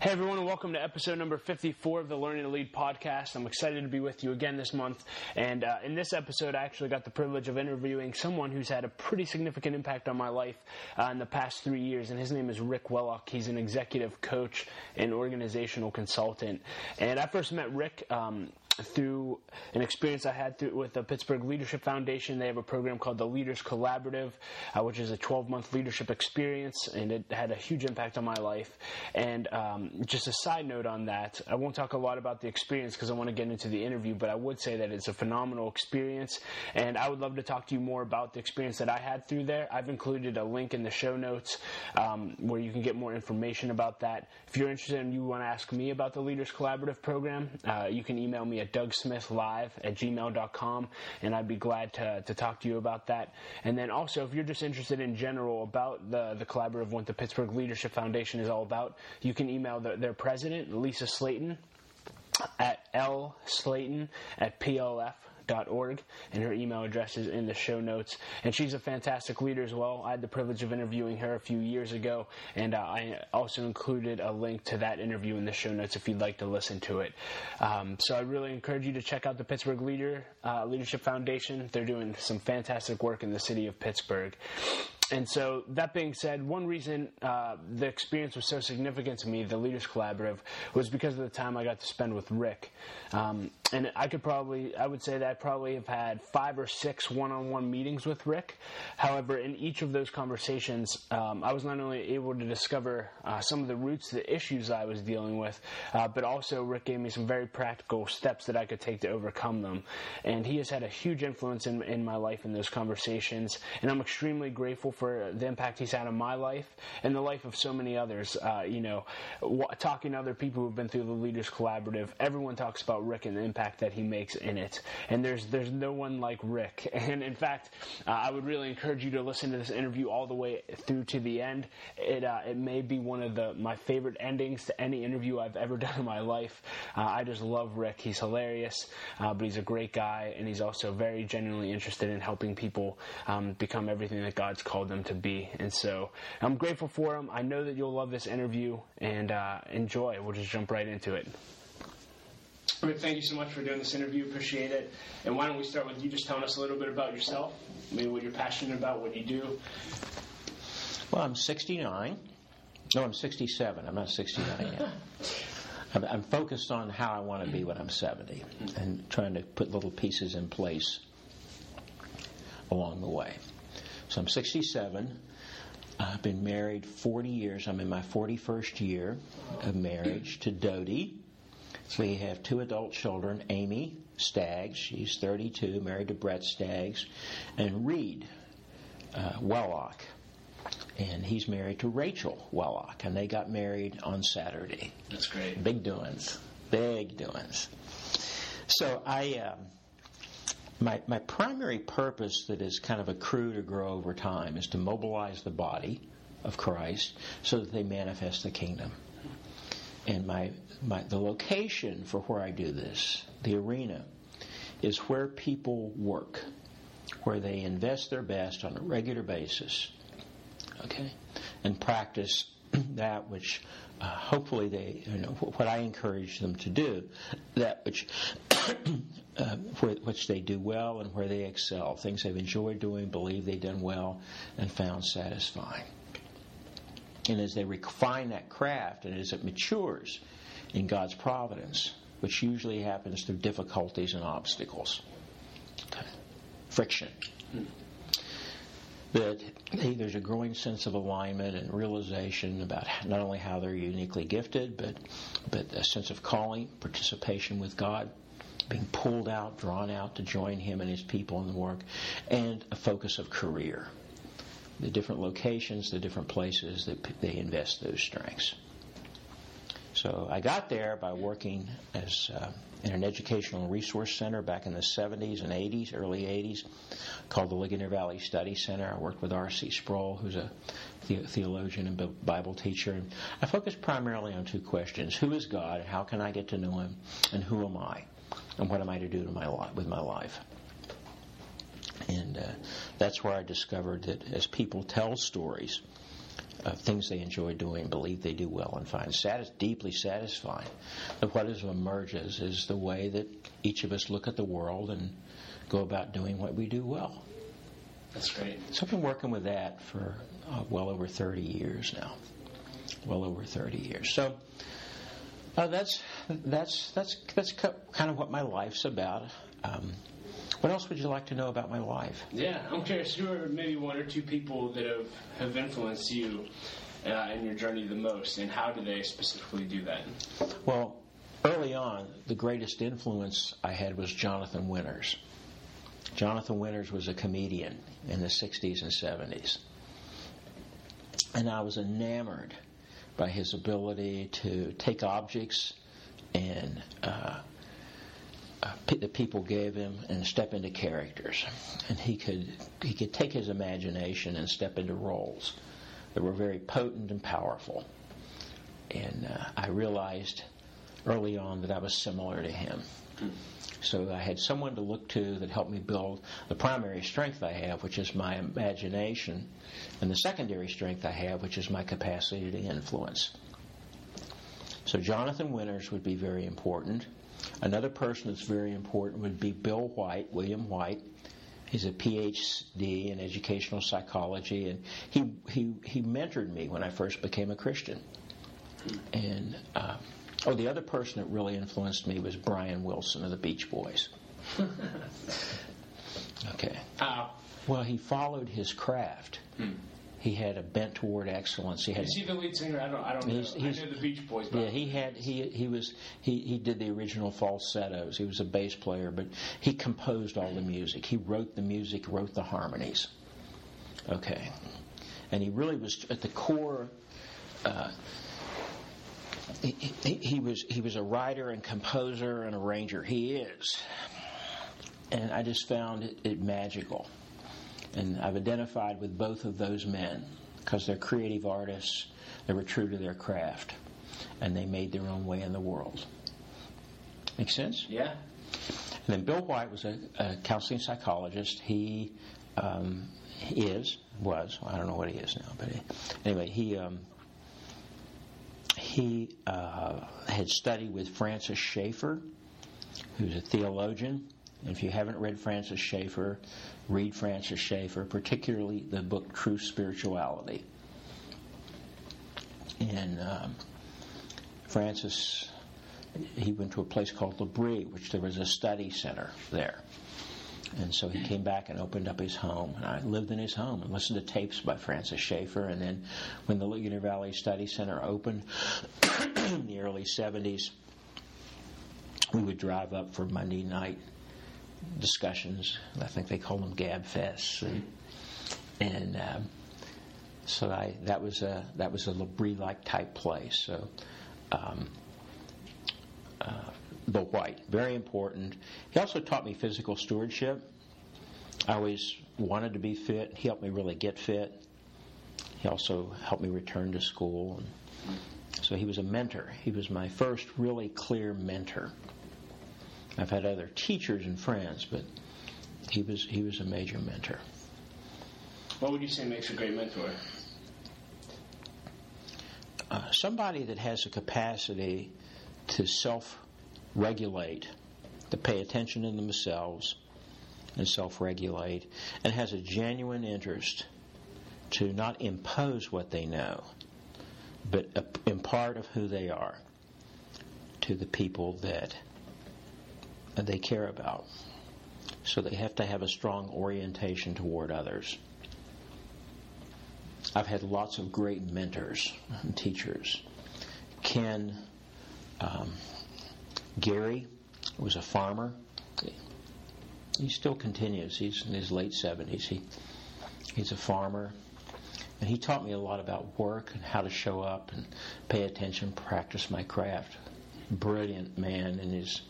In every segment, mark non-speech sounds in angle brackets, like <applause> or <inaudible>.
Hey everyone, and welcome to episode number 54 of the Learning to Lead podcast. I'm excited to be with you again this month. And uh, in this episode, I actually got the privilege of interviewing someone who's had a pretty significant impact on my life uh, in the past three years. And his name is Rick Wellock. He's an executive coach and organizational consultant. And I first met Rick. Um, through an experience I had through, with the Pittsburgh Leadership Foundation. They have a program called the Leaders Collaborative, uh, which is a 12 month leadership experience, and it had a huge impact on my life. And um, just a side note on that, I won't talk a lot about the experience because I want to get into the interview, but I would say that it's a phenomenal experience, and I would love to talk to you more about the experience that I had through there. I've included a link in the show notes um, where you can get more information about that. If you're interested and you want to ask me about the Leaders Collaborative program, uh, you can email me at dougsmithlive at gmail.com, and I'd be glad to, to talk to you about that. And then also, if you're just interested in general about the, the collaborative, what the Pittsburgh Leadership Foundation is all about, you can email the, their president, Lisa Slayton, at lslayton at plf org, and her email address is in the show notes. And she's a fantastic leader as well. I had the privilege of interviewing her a few years ago, and uh, I also included a link to that interview in the show notes if you'd like to listen to it. Um, so I really encourage you to check out the Pittsburgh Leader uh, Leadership Foundation. They're doing some fantastic work in the city of Pittsburgh and so that being said, one reason uh, the experience was so significant to me, the Leaders Collaborative, was because of the time I got to spend with Rick. Um, and I could probably, I would say that I probably have had five or six one-on-one meetings with Rick. However, in each of those conversations, um, I was not only able to discover uh, some of the roots, the issues I was dealing with, uh, but also Rick gave me some very practical steps that I could take to overcome them. And he has had a huge influence in, in my life in those conversations, and I'm extremely grateful for the impact he's had on my life and the life of so many others. Uh, you know, w- talking to other people who've been through the Leaders Collaborative, everyone talks about Rick and the impact that he makes in it. And there's there's no one like Rick. <laughs> And in fact, uh, I would really encourage you to listen to this interview all the way through to the end. It uh, it may be one of the my favorite endings to any interview I've ever <laughs> done in my life. Uh, I just love Rick. He's hilarious, uh, but he's a great guy, and he's also very genuinely interested in helping people um, become everything that God's called them to be. And so I'm grateful for them. I know that you'll love this interview and uh, enjoy. We'll just jump right into it. Rick, thank you so much for doing this interview. Appreciate it. And why don't we start with you just telling us a little bit about yourself, maybe what you're passionate about, what you do. Well, I'm 69. No, I'm 67. I'm not 69 yet. <laughs> I'm, I'm focused on how I want to be when I'm 70 and trying to put little pieces in place along the way. So I'm 67. I've been married 40 years. I'm in my 41st year of marriage to Dodie. We have two adult children Amy Staggs, she's 32, married to Brett Staggs, and Reed uh, Wellock, and he's married to Rachel Wellock, and they got married on Saturday. That's great. Big doings. Big doings. So I. Um, my, my primary purpose that is kind of accrue to grow over time is to mobilize the body of Christ so that they manifest the kingdom. And my, my the location for where I do this, the arena, is where people work, where they invest their best on a regular basis, okay, and practice <clears throat> that which uh, hopefully they, you know, what I encourage them to do, that which, <clears throat> uh, which they do well and where they excel, things they've enjoyed doing, believe they've done well, and found satisfying. And as they refine that craft and as it matures in God's providence, which usually happens through difficulties and obstacles, friction. That hey, there's a growing sense of alignment and realization about not only how they're uniquely gifted, but but a sense of calling, participation with God, being pulled out, drawn out to join Him and His people in the work, and a focus of career. The different locations, the different places that they invest those strengths. So I got there by working as uh, in an educational resource center back in the 70s and 80s, early 80s, called the Ligonier Valley Study Center. I worked with R.C. Sproul, who's a the- theologian and Bible teacher. And I focused primarily on two questions: Who is God? How can I get to know Him? And who am I? And what am I to do to my life, with my life? And uh, that's where I discovered that as people tell stories uh, things they enjoy doing, believe they do well, and find satis- deeply satisfying. But what is emerges is the way that each of us look at the world and go about doing what we do well. That's great. So I've been working with that for uh, well over 30 years now. Well over 30 years. So uh, that's that's that's that's kind of what my life's about. Um, what else would you like to know about my life? Yeah, I'm curious. Who are maybe one or two people that have, have influenced you uh, in your journey the most, and how do they specifically do that? Well, early on, the greatest influence I had was Jonathan Winters. Jonathan Winters was a comedian in the 60s and 70s. And I was enamored by his ability to take objects and uh, uh, the people gave him and step into characters, and he could he could take his imagination and step into roles that were very potent and powerful. And uh, I realized early on that I was similar to him. So I had someone to look to that helped me build the primary strength I have, which is my imagination, and the secondary strength I have, which is my capacity to influence. So Jonathan Winters would be very important. Another person that's very important would be Bill White, William White. He's a PhD in educational psychology, and he he he mentored me when I first became a Christian. And uh, oh, the other person that really influenced me was Brian Wilson of the Beach Boys. <laughs> okay. Uh, well, he followed his craft. He had a bent toward excellence. He had. Is he the lead singer? I don't. I don't he's, know. He's, I know the Beach Boys. Yeah, he had. He he was. He he did the original falsettos. He was a bass player, but he composed all the music. He wrote the music, wrote the harmonies. Okay, and he really was at the core. Uh, he, he, he was he was a writer and composer and arranger. He is, and I just found it, it magical. And I've identified with both of those men because they're creative artists, they were true to their craft, and they made their own way in the world. Make sense? Yeah. And then Bill White was a, a counseling psychologist. He um, is, was, I don't know what he is now, but he, anyway, he. Um, he uh, had studied with Francis Schaeffer, who's a theologian. If you haven't read Francis Schaeffer, read Francis Schaeffer, particularly the book True Spirituality. And um, Francis, he went to a place called L'Abri, which there was a study center there. And so he came back and opened up his home. And I lived in his home and listened to tapes by Francis Schaeffer. And then when the Ligonier Valley Study Center opened <coughs> in the early 70s, we would drive up for Monday night discussions. I think they call them gab fests, and, and um, so I that was a that was a L'Abri like type place. So. Um, uh, Bill White, very important. He also taught me physical stewardship. I always wanted to be fit. He helped me really get fit. He also helped me return to school. And so he was a mentor. He was my first really clear mentor. I've had other teachers and friends, but he was he was a major mentor. What would you say makes a great mentor? Uh, somebody that has a capacity to self-regulate, to pay attention to themselves, and self-regulate, and has a genuine interest to not impose what they know, but impart of who they are to the people that they care about. So they have to have a strong orientation toward others. I've had lots of great mentors and teachers. Ken, um, Gary was a farmer. He still continues. He's in his late 70s. He, he's a farmer. And he taught me a lot about work and how to show up and pay attention, practice my craft. Brilliant man in his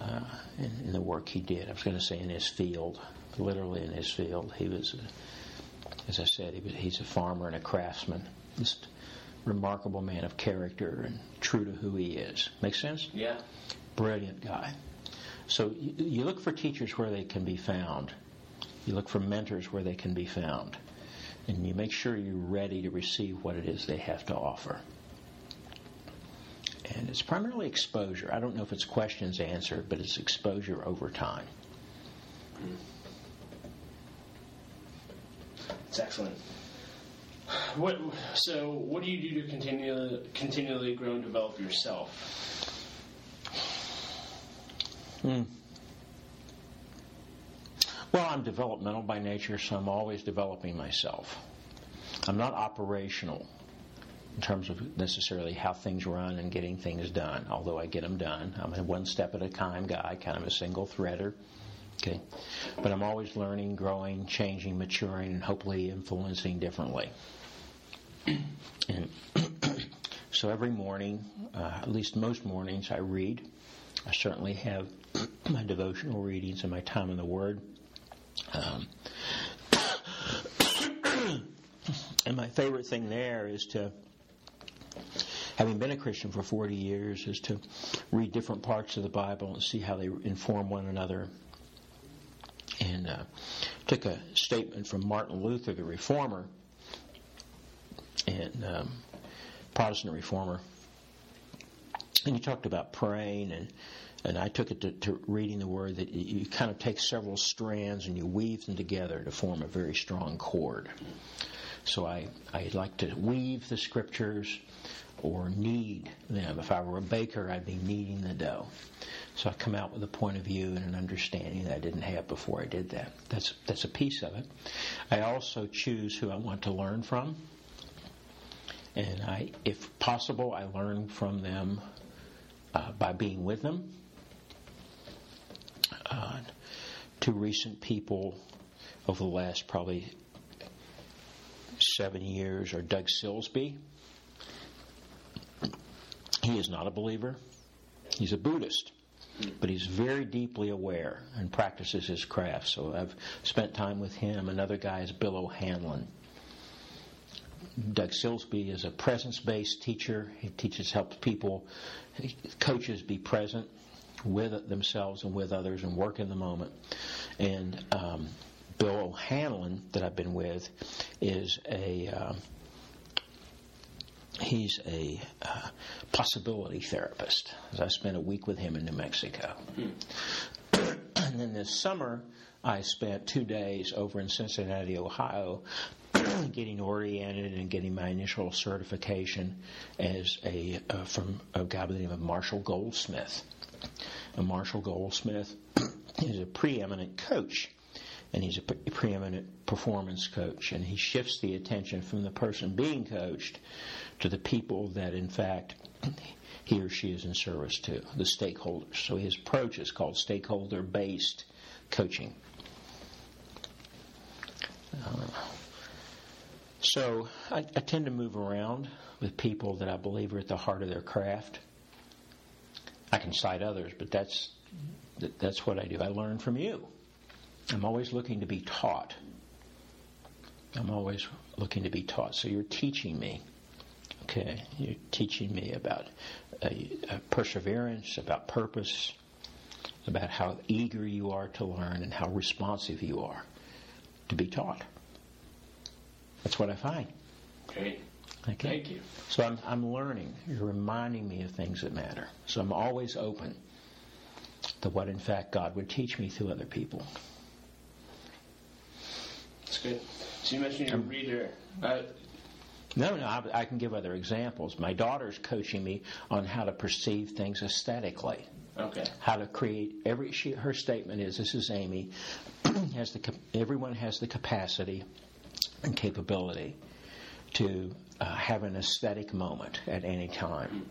uh, in, in, the work he did. I was going to say in his field, literally in his field. He was, a, as I said, he was, he's a farmer and a craftsman. Just remarkable man of character and true to who he is. Make sense? Yeah. Brilliant guy. So you, you look for teachers where they can be found. You look for mentors where they can be found. and you make sure you're ready to receive what it is they have to offer. And it's primarily exposure. I don't know if it's questions answered, but it's exposure over time. It's excellent. What so? What do you do to continually continually grow and develop yourself? Hmm. Well, I'm developmental by nature, so I'm always developing myself. I'm not operational in terms of necessarily how things run and getting things done, although I get them done. I'm a one step at a time guy, kind of a single threader. Okay. But I'm always learning, growing, changing, maturing, and hopefully influencing differently. <clears throat> and <clears throat> so every morning, uh, at least most mornings, I read. I certainly have <clears throat> my devotional readings and my time in the Word. Um, and my favorite thing there is to, having been a Christian for 40 years, is to read different parts of the Bible and see how they inform one another. And uh, took a statement from Martin Luther, the Reformer, and um, Protestant Reformer, and he talked about praying and and I took it to, to, reading the word that you kind of take several strands and you weave them together to form a very strong cord. So I, I like to weave the scriptures or knead them. If I were a baker, I'd be kneading the dough. So I come out with a point of view and an understanding that I didn't have before I did that. That's that's a piece of it. I also choose who I want to learn from, and I, if possible, I learn from them uh, by being with them uh, two recent people over the last probably seven years are Doug Silsbee. He is not a believer. He's a Buddhist, but he's very deeply aware and practices his craft. So I've spent time with him. Another guy is Bill O'Hanlon. Doug Silsbee is a presence based teacher. He teaches, helps people, coaches be present with themselves and with others and work in the moment. And um, Bill O'Hanlon, that I've been with, is a uh, he's a uh, possibility therapist. As I spent a week with him in New Mexico. Hmm. and then this summer, I spent two days over in Cincinnati, Ohio, <clears throat> getting oriented and getting my initial certification as a uh, from a guy by the name of Marshall Goldsmith. And Marshall Goldsmith <clears throat> is a preeminent coach, and he's a pre- preeminent performance coach, and he shifts the attention from the person being coached to the people that, in fact, he or she is in service to, the stakeholders. So his approach is called stakeholder based coaching. Uh, so I, I, tend to move around with people that I believe are at the heart of their craft. I can cite others, but that's that's what I do. I learn from you. I'm always looking to be taught. I'm always looking to be taught. So you're teaching me. Okay, you're teaching me about uh, perseverance, about purpose, about how eager you are to learn, and how responsive you are to be taught. That's what I find. Great. Okay. Thank you. So I'm, I'm learning. You're reminding me of things that matter. So I'm always open to what, in fact, God would teach me through other people. That's good. So you mentioned your um, reader. Uh, no, no, I, I, can give other examples. My daughter's coaching me on how to perceive things aesthetically. Okay. How to create every. She, her statement is, "This is Amy. <clears throat> has the everyone has the capacity and capability to uh, have an aesthetic moment at any time.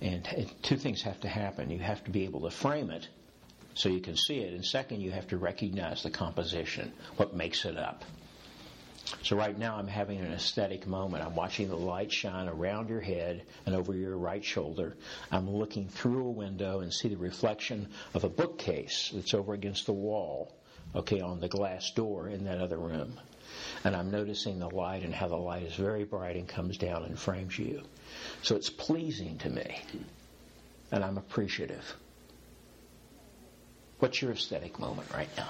And it, two things have to happen. You have to be able to frame it so you can see it, and second, you have to recognize the composition, what makes it up. So right now I'm having an aesthetic moment. I'm watching the light shine around your head and over your right shoulder. I'm looking through a window and see the reflection of a bookcase that's over against the wall, okay, on the glass door in that other room and I'm noticing the light and how the light is very bright and comes down and frames you. So it's pleasing to me, and I'm appreciative. What's your aesthetic moment right now?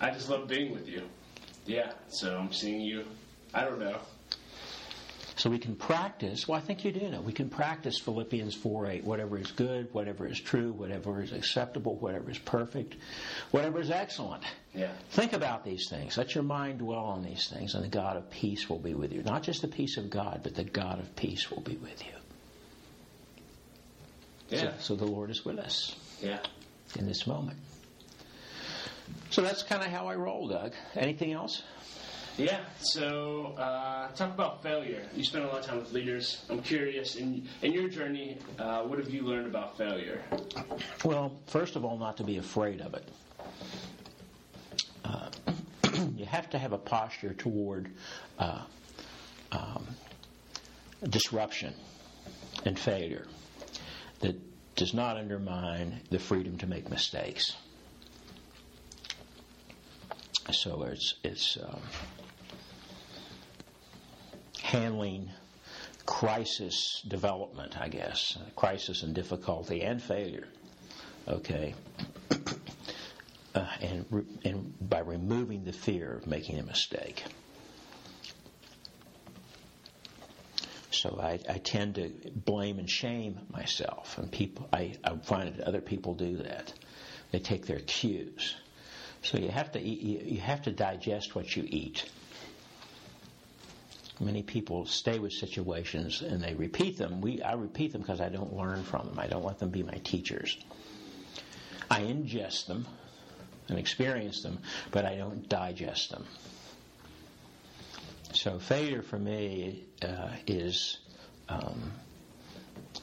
I just love being with you. Yeah, so I'm seeing you. I don't know. So we can practice, well, I think you do know, we can practice Philippians 4 8. Whatever is good, whatever is true, whatever is acceptable, whatever is perfect, whatever is excellent. Yeah. Think about these things. Let your mind dwell on these things, and the God of peace will be with you. Not just the peace of God, but the God of peace will be with you. Yeah. So, so the Lord is with us Yeah. in this moment. So that's kind of how I roll, Doug. Anything else? Yeah, so uh, talk about failure. You spend a lot of time with leaders. I'm curious, in, in your journey, uh, what have you learned about failure? Well, first of all, not to be afraid of it. Uh, <clears throat> you have to have a posture toward uh, um, disruption and failure that does not undermine the freedom to make mistakes. So it's it's um, handling crisis development, I guess, crisis and difficulty and failure. Okay, <coughs> uh, and re- and by removing the fear of making a mistake. So I, I tend to blame and shame myself, and people. I, I find that other people do that. They take their cues. So you have to eat, you have to digest what you eat. Many people stay with situations and they repeat them. We, I repeat them because I don't learn from them. I don't let them be my teachers. I ingest them and experience them, but I don't digest them. So failure for me uh, is, um,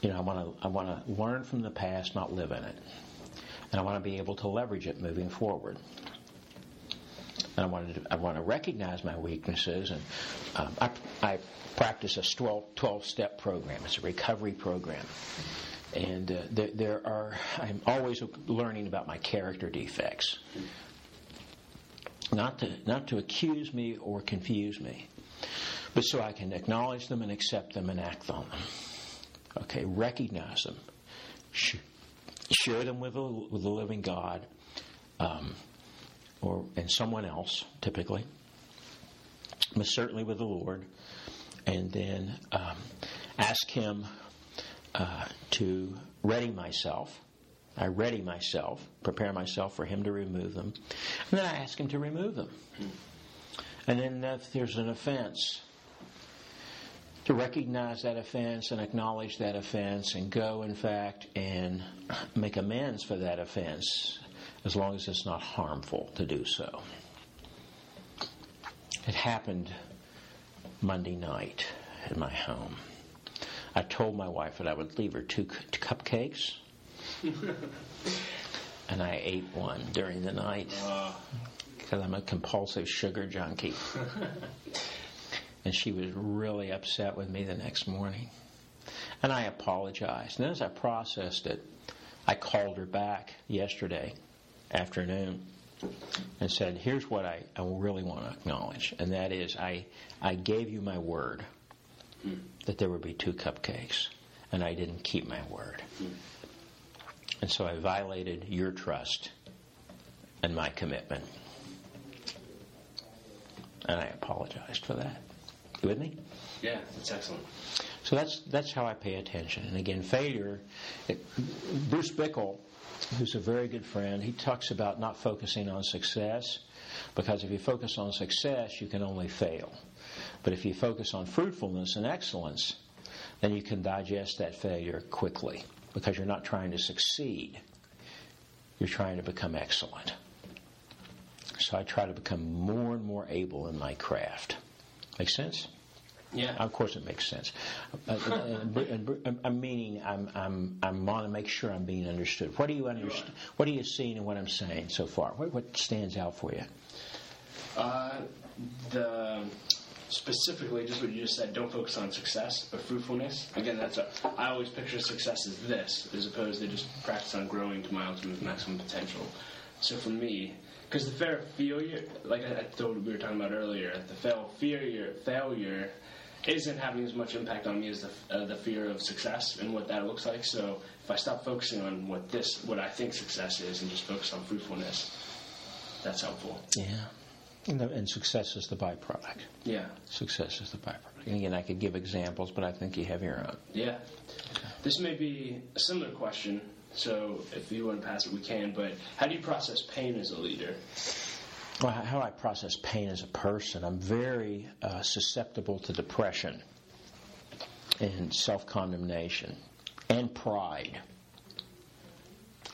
you know, I want to I want to learn from the past, not live in it, and I want to be able to leverage it moving forward. I want to I want to recognize my weaknesses, and um, I, I practice a 12, 12 step program. It's a recovery program. And uh, there, there are, I'm always learning about my character defects. Not to, not to accuse me or confuse me, but so I can acknowledge them and accept them and act on them. Okay, recognize them, Sh- share them with the, with the living God, um, or and someone else, typically, but certainly with the Lord, and then um, ask Him uh, to ready myself. I ready myself, prepare myself for Him to remove them, and then I ask Him to remove them. And then if there's an offense, to recognize that offense and acknowledge that offense and go, in fact, and make amends for that offense as long as it's not harmful to do so. It happened Monday night at my home. I told my wife that I would leave her two c- cupcakes, <laughs> and I ate one during the night because I'm a compulsive sugar junkie. <laughs> and she was really upset with me the next morning. And I apologized. And as I processed it, I called her back yesterday afternoon and said, Here's what I, I really want to acknowledge, and that is I, I gave you my word that there would be two cupcakes, and I didn't keep my word. And so I violated your trust and my commitment. And I apologized for that. You with me? Yeah, that's excellent. So that's that's how I pay attention. And again, failure. It, Bruce Bickle, who's a very good friend, he talks about not focusing on success, because if you focus on success, you can only fail. But if you focus on fruitfulness and excellence, then you can digest that failure quickly, because you're not trying to succeed. You're trying to become excellent. So I try to become more and more able in my craft. Make sense? Yeah. Of course, it makes sense. Uh, uh, uh, I'm meaning I'm I'm I'm want to make sure I'm being understood. What do you understand? What are you seeing in what I'm saying so far? What, what stands out for you? Uh, the specifically just what you just said. Don't focus on success, but fruitfulness. Again, that's a. I always picture success as this, as opposed to just practice on growing to my ultimate maximum potential. So for me, because the fair failure, like I, I told we were talking about earlier, the fail failure failure isn't having as much impact on me as the uh, the fear of success and what that looks like. So if I stop focusing on what this, what I think success is, and just focus on fruitfulness, that's helpful. Yeah, And, the, and success is the byproduct. Yeah. Success is the byproduct. And again, I could give examples, but I think you have your own. Yeah. This may be a similar question, so if you want to pass it, we can. But how do you process pain as a leader? How I process pain as a person, I'm very uh, susceptible to depression and self condemnation and pride.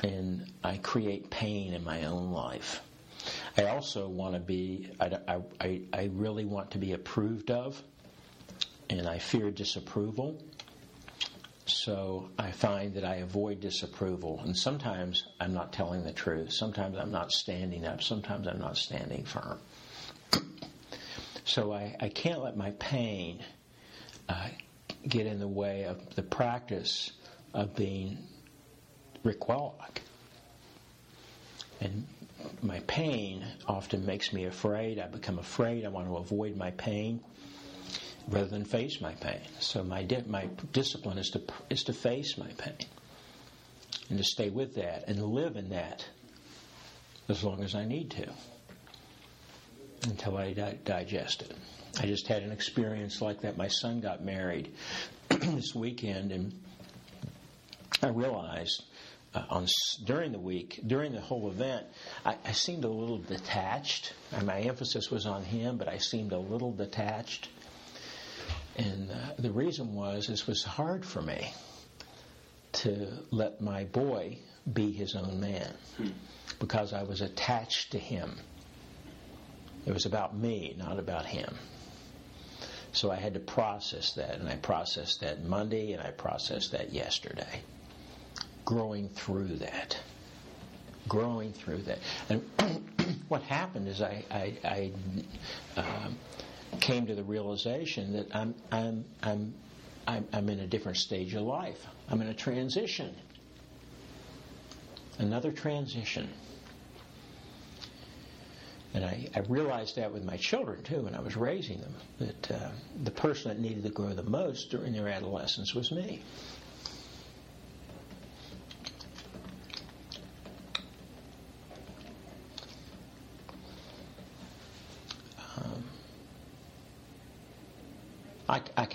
And I create pain in my own life. I also want to be, I, I, I really want to be approved of, and I fear disapproval. So I find that I avoid disapproval. And sometimes I'm not telling the truth. Sometimes I'm not standing up. Sometimes I'm not standing firm. so I, I can't let my pain uh, get in the way of the practice of being Rick Wellock. And my pain often makes me afraid. I become afraid. I want to avoid my pain rather than face my pain. So my di- my discipline is to is to face my pain and to stay with that and live in that as long as I need to until I di- digest it. I just had an experience like that. My son got married <clears throat> this weekend, and I realized uh, on during the week, during the whole event, I, I seemed a little detached. And my emphasis was on him, but I seemed a little detached. And uh, the reason was this was hard for me to let my boy be his own man because I was attached to him. It was about me, not about him. So I had to process that, and I processed that Monday, and I processed that yesterday. Growing through that. Growing through that. And <clears throat> what happened is I, I, I um, came to the realization that I'm, I'm, I'm, I'm, I'm in a different stage of life. I'm in a transition. Another transition. And I, I, realized that with my children too when I was raising them, that uh, the person that needed to grow the most during their adolescence was me.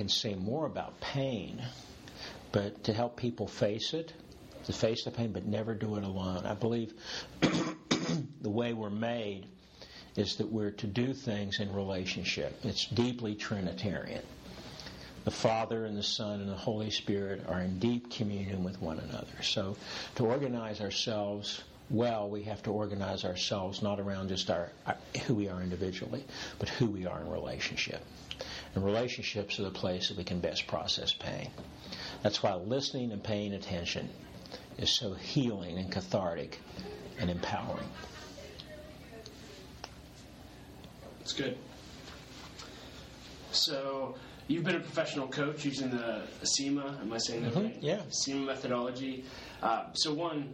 Can say more about pain, but to help people face it, to face the pain, but never do it alone. I believe <clears throat> the way we're made is that we're to do things in relationship. It's deeply Trinitarian. The Father and the Son and the Holy Spirit are in deep communion with one another. So to organize ourselves well, we have to organize ourselves not around just our, our who we are individually, but who we are in relationship. And relationships are the place that we can best process pain. That's why listening and paying attention is so healing and cathartic and empowering. That's good. So you've been a professional coach using the SIMA. Am I saying that Mhm, right? yeah. SIMA methodology. Uh, so one,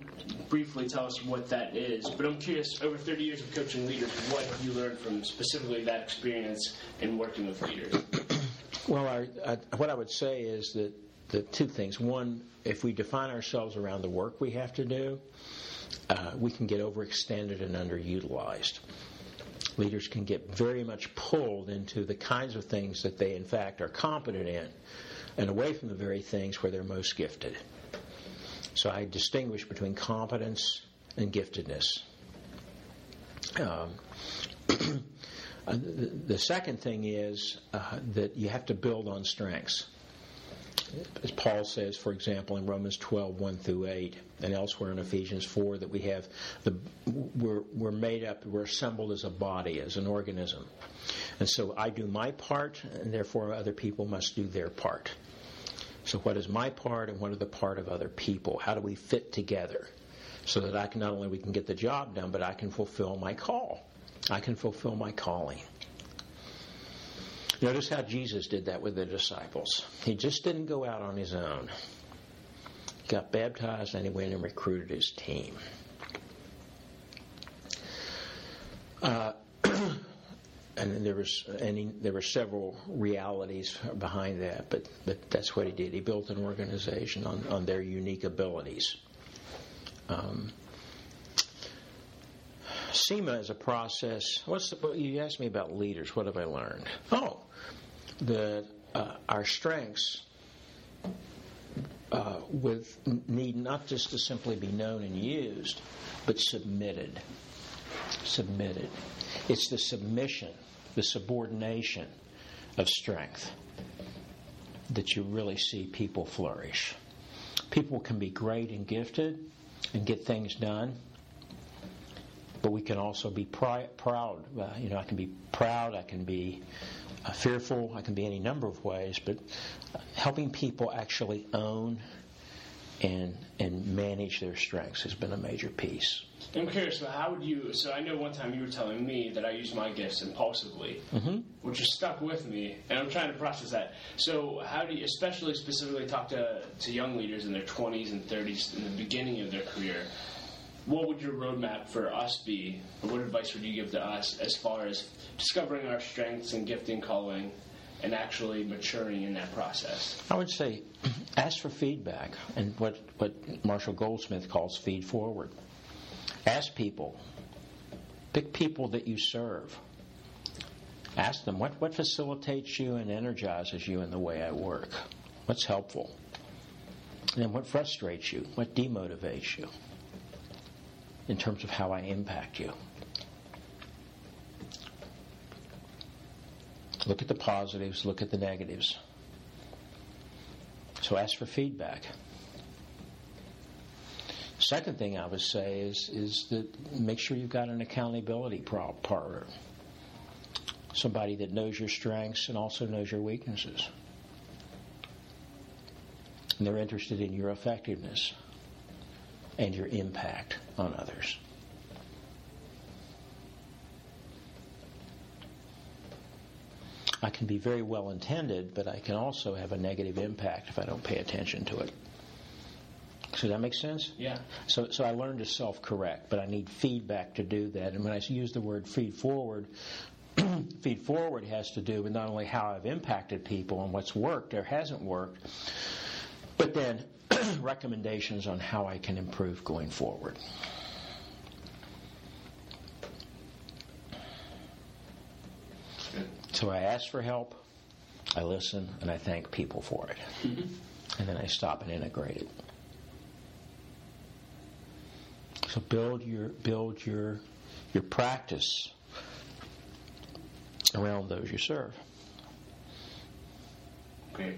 briefly tell us what that is. But I'm curious, over 30 years of coaching leaders, what have you learned from specifically that experience in working with leaders? <clears throat> Well, uh, what I would say is that the two things. One, if we define ourselves around the work we have to do, uh, we can get overextended and underutilized. Leaders can get very much pulled into the kinds of things that they, in fact, are competent in and away from the very things where they're most gifted. So I distinguish between competence and giftedness. Um, <clears throat> uh, the, second thing is uh, that you have to build on strengths. As Paul says, for example, in Romans 12, 1 through 8, and elsewhere in Ephesians 4, that we have the we're, we're made up, we're assembled as a body, as an organism. And so I do my part, and therefore other people must do their part. So, what is my part, and what are the part of other people? How do we fit together so that I can not only we can get the job done, but I can fulfill my call. I can fulfill my calling. Notice how Jesus did that with the disciples. He just didn't go out on his own. He got baptized and he went and recruited his team. Uh, <clears throat> and there was and he, there were several realities behind that, but but that's what he did. He built an organization on, on their unique abilities. Um, SIMA is a process. What's the, you asked me about leaders. What have I learned? Oh, that uh, our strengths uh, with need not just to simply be known and used, but submitted. Submitted. It's the submission, the subordination of strength that you really see people flourish. People can be great and gifted and get things done, but we can also be pri- proud. Uh, you know, I can be proud, I can be fearful, I can be any number of ways, but helping people actually own and and manage their strengths has been a major piece. I'm curious, so how would you? So I know one time you were telling me that I use my gifts impulsively, mm-hmm. which has stuck with me, and I'm trying to process that. So how do you, especially specifically, talk to to young leaders in their 20s and 30s in the beginning of their career? What would your roadmap for us be, what advice would you give to us as far as discovering our strengths and gifting calling, and actually maturing in that process? I would say <clears throat> ask for feedback and what, what Marshall Goldsmith calls feed forward. Ask people. Pick people that you serve. Ask them what, what facilitates you and energizes you in the way I work? What's helpful? And what frustrates you? What demotivates you? In terms of how I impact you. Look at the positives, look at the negatives. So ask for feedback. Second thing I would say is is that make sure you've got an accountability partner, somebody that knows your strengths and also knows your weaknesses, and they're interested in your effectiveness and your impact on others. I can be very well intended, but I can also have a negative impact if I don't pay attention to it. Does that make sense? Yeah. So, so I learned to self correct, but I need feedback to do that. And when I use the word feed forward, <clears throat> feed forward has to do with not only how I've impacted people and what's worked or hasn't worked, but then <coughs> recommendations on how I can improve going forward. So I ask for help, I listen, and I thank people for it. Mm-hmm. And then I stop and integrate it. So build your build your your practice around those you serve. Great.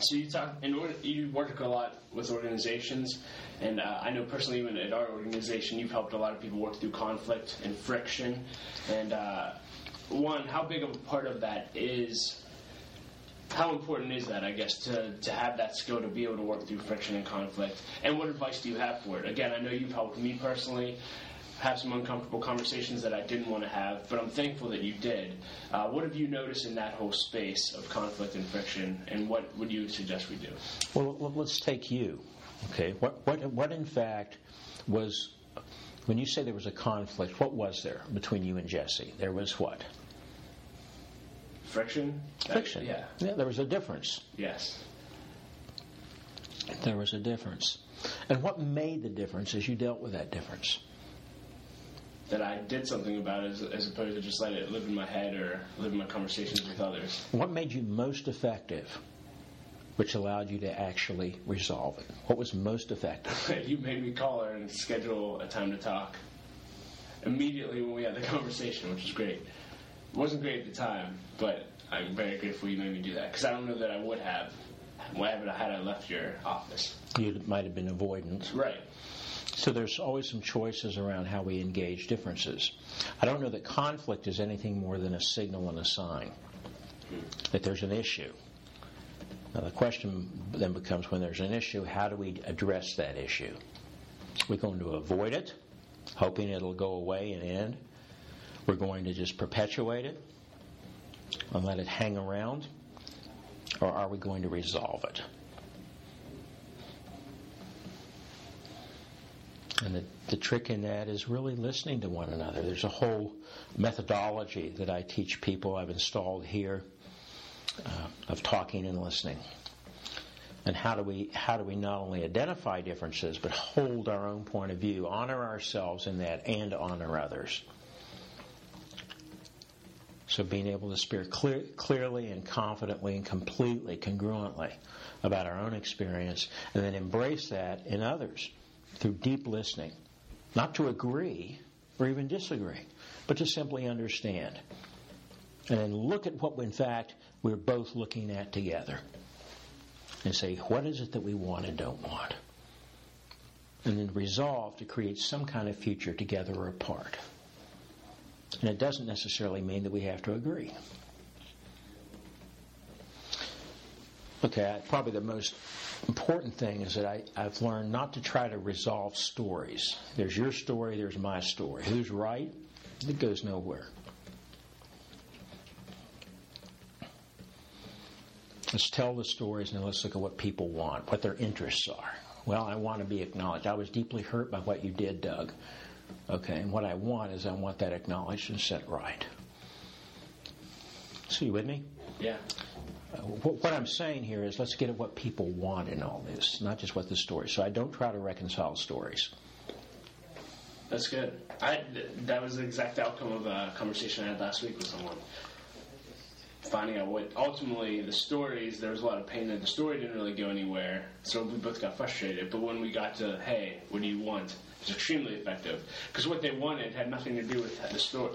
So you talk and you work a lot with organizations, and uh, I know personally, even at our organization, you've helped a lot of people work through conflict and friction. And uh, one, how big of a part of that is how important is that, I guess, to, to have that skill to be able to work through friction and conflict? And what advice do you have for it? Again, I know you've helped me personally have some uncomfortable conversations that I didn't want to have, but I'm thankful that you did. Uh, what have you noticed in that whole space of conflict and friction, and what would you suggest we do? Well, let's take you. Okay, what what what in fact was when you say there was a conflict? What was there between you and Jesse? There was what? friction. Friction. yeah. Yeah, there was a difference. Yes. There was a difference. And what made the difference as you dealt with that difference? That I did something about it as, as opposed to just let it live in my head or live in my conversations with others. What made you most effective? Which allowed you to actually resolve it. What was most effective? <laughs> you made me call her and schedule a time to talk immediately when we had the <laughs> conversation, which was great. It wasn't great at the time, but I'm very grateful you made me do that because I don't know that I would have had I left your office. You might have been avoidance. Right. So there's always some choices around how we engage differences. I don't know that conflict is anything more than a signal and a sign that there's an issue. Now the question then becomes when there's an issue, how do we address that issue? We're going to avoid it, hoping it'll go away and end. We're going to just perpetuate it and let it hang around? Or are we going to resolve it? And the, the trick in that is really listening to one another. There's a whole methodology that I teach people I've installed here uh, of talking and listening. And how do we how do we not only identify differences but hold our own point of view, honor ourselves in that, and honor others? So being able to speak clear, clearly and confidently and completely, congruently about our own experience, and then embrace that in others through deep listening, not to agree or even disagree, but to simply understand, and then look at what in fact we're both looking at together and say, what is it that we want and don't want? And then resolve to create some kind of future together or apart. And it doesn't necessarily mean that we have to agree. Okay, probably the most important thing is that I, I've learned not to try to resolve stories. There's your story, there's my story. Who's right? It goes nowhere. Let's tell the stories and let's look at what people want, what their interests are. Well, I want to be acknowledged. I was deeply hurt by what you did, Doug. Okay, and what I want is I want that acknowledged and set right. So, you with me? Yeah. What, what I'm saying here is let's get at what people want in all this, not just what the story. So I don't try to reconcile stories. That's good. I that was the exact outcome of a conversation I had last week with someone. Finding out what ultimately the stories, there was a lot of pain that the story didn't really go anywhere, so we both got frustrated. But when we got to, hey, what do you want? It was extremely effective because what they wanted had nothing to do with the story.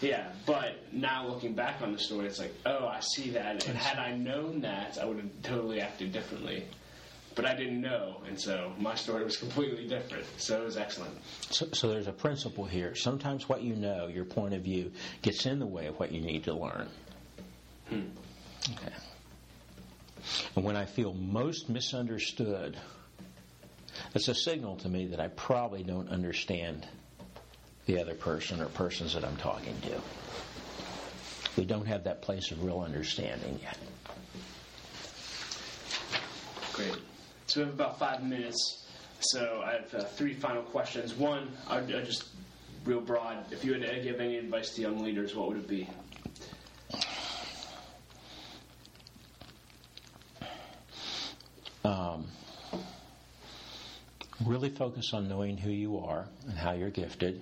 Yeah, but now looking back on the story, it's like, oh, I see that, and had I known that, I would have totally acted differently. But I didn't know, and so my story was <laughs> completely different. So it was excellent. So, so there's a principle here. Sometimes what you know, your point of view, gets in the way of what you need to learn. Hmm. Okay. And when I feel most misunderstood, it's a signal to me that I probably don't understand the other person or persons that I'm talking to. We don't have that place of real understanding yet. Great. So we have about five minutes. So I have uh, three final questions. One, I I just real broad. If you had to give any advice to young leaders, what would it be? Um, really focus on knowing who you are and how you're gifted,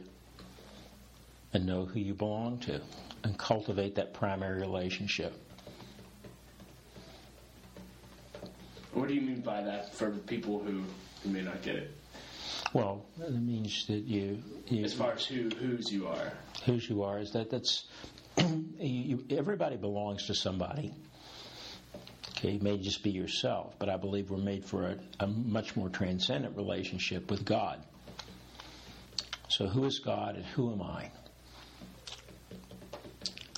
and know who you belong to, and cultivate that primary relationship. What do you mean by that for people who, who may not get it? Well, it means that you, you As far as who whose you are. whose you are is that that's <clears throat> you, you, everybody belongs to somebody. Okay, you may just be yourself, but I believe we're made for a, a much more transcendent relationship with God. So, who is God and who am I?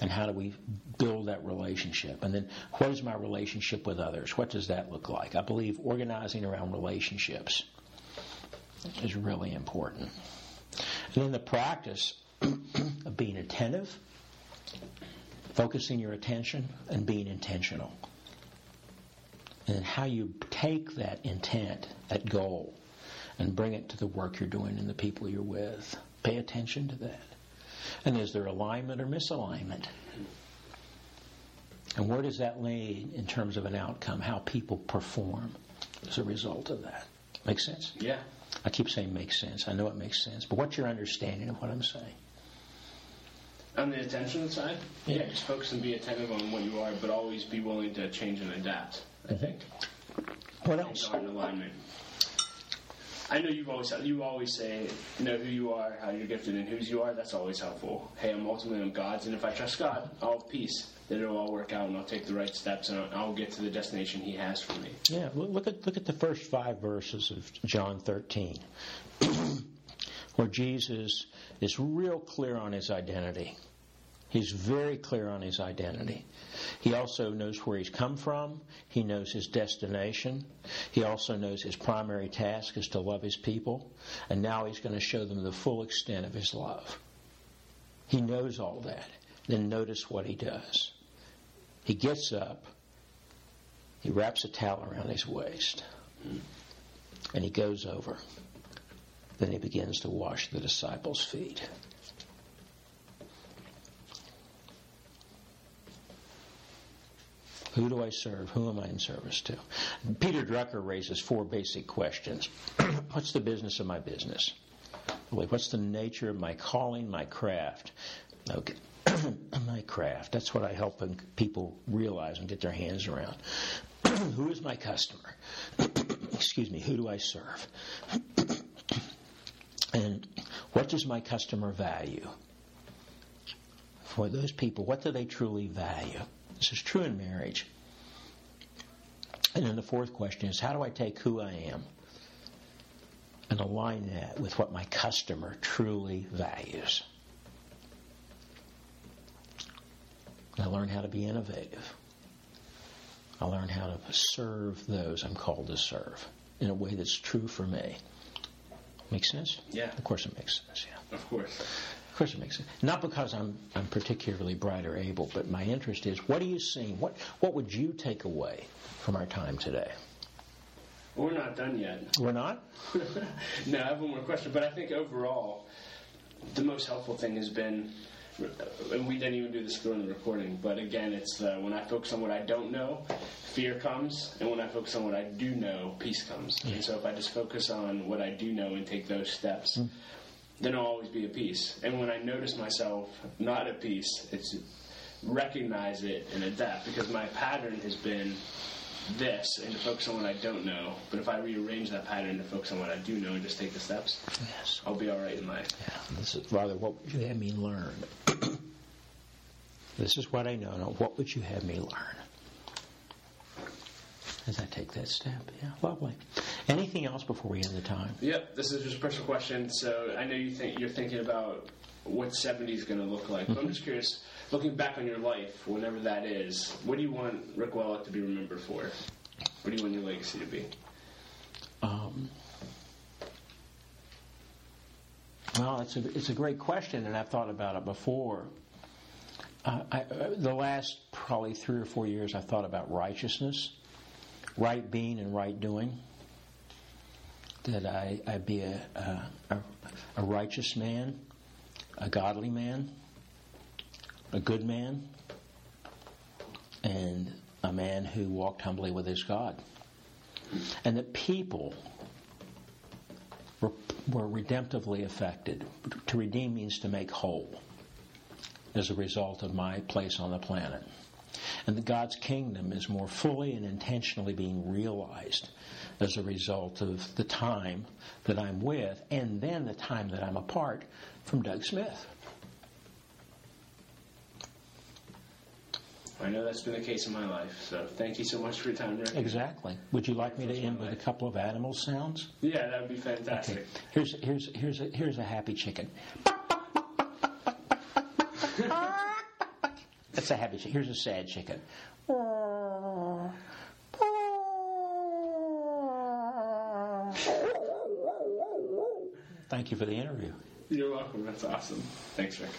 And how do we build that relationship? And then, what is my relationship with others? What does that look like? I believe organizing around relationships is really important. And then the practice <clears throat> of being attentive, focusing your attention, and being intentional. And then how you take that intent, that goal, and bring it to the work you're doing and the people you're with. Pay attention to that. And is there alignment or misalignment? And where does that lead in terms of an outcome, how people perform as a result of that? Make sense? Yeah. I keep saying makes sense. I know it makes sense. But what's your understanding of what I'm saying? On the attention side, yeah, just focus and be attentive on what you are, but always be willing to change and adapt. I mm-hmm. think. What else? in alignment. I know you've always you always say know who you are, how you're gifted, and whose you are. That's always helpful. Hey, I'm ultimately I'm God's, and if I trust God, I'll have peace. Then it'll all work out, and I'll take the right steps, and I'll, I'll get to the destination He has for me. Yeah, look look at look at the first five verses of John 13, <clears throat> where Jesus is real clear on his identity. He's very clear on his identity. He also knows where he's come from. He knows his destination. He also knows his primary task is to love his people. And now he's going to show them the full extent of his love. He knows all that. Then notice what he does. He gets up. He wraps a towel around his waist. And he goes over. Then he begins to wash the disciples' feet. Who do I serve? Who am I in service to? Peter Drucker raises four basic questions. <clears throat> What's the business of my business? What's the nature of my calling, my craft? Okay. <clears throat> my craft. That's what I help people realize and get their hands around. <clears throat> Who is my customer? Excuse me. Who do I serve? And what does my customer value? For those people, what do they truly value? This is true in marriage. And then the fourth question is how do I take who I am and align that with what my customer truly values? I learn how to be innovative. I learn how to serve those I'm called to serve in a way that's true for me. Make sense? Yeah. Of course it makes sense, yeah. Of course. Of course it makes sense. Not because I'm I'm particularly bright or able, but my interest is what are you seeing? What what would you take away from our time today? We're not done yet. We're not? <laughs> no, I have one more question, but I think overall the most helpful thing has been and we didn't even do this during the recording, but again, it's uh, when I focus on what I don't know, fear comes, and when I focus on what I do know, peace comes. Mm. And so if I just focus on what I do know and take those steps, mm. then I'll always be at peace. And when I notice myself not at peace, it's recognize it and adapt because my pattern has been this and to focus on what I don't know. But if I rearrange that pattern to focus on what I do know and just take the steps, yes. I'll be all right in life. Yeah, this is rather what would you have me learn? this is what I know. Now, what would you have me learn? As I take that step, yeah, lovely. Anything else before we end the time? Yep, this is just a personal question. So I know you think you're thinking about what 70 is going to look like. I'm just curious, looking back on your life, whenever that is, what do you want Rick Wellock to be remembered for? What do you want your legacy to be? Um, well, it's a, it's a great question, and I've thought about it before. Uh, I, uh, the last probably three or four years, I've thought about righteousness, right being and right doing. That I, I be a, a, a righteous man, a godly man, a good man, and a man who walked humbly with his God. And that people were, were redemptively affected. To redeem means to make whole as a result of my place on the planet. And that God's kingdom is more fully and intentionally being realized as a result of the time that I'm with and then the time that I'm apart from Doug Smith. I know that's been the case in my life. So thank you so much for your time, Rick. Exactly. Would you like me to end with a couple of animal sounds? Yeah, that would be fantastic. Okay. Here's here's here's a, here's a happy chicken. <laughs> That's a happy chicken. Here's a sad chicken. Thank you for the interview. You're welcome. That's awesome. Thanks, Rick.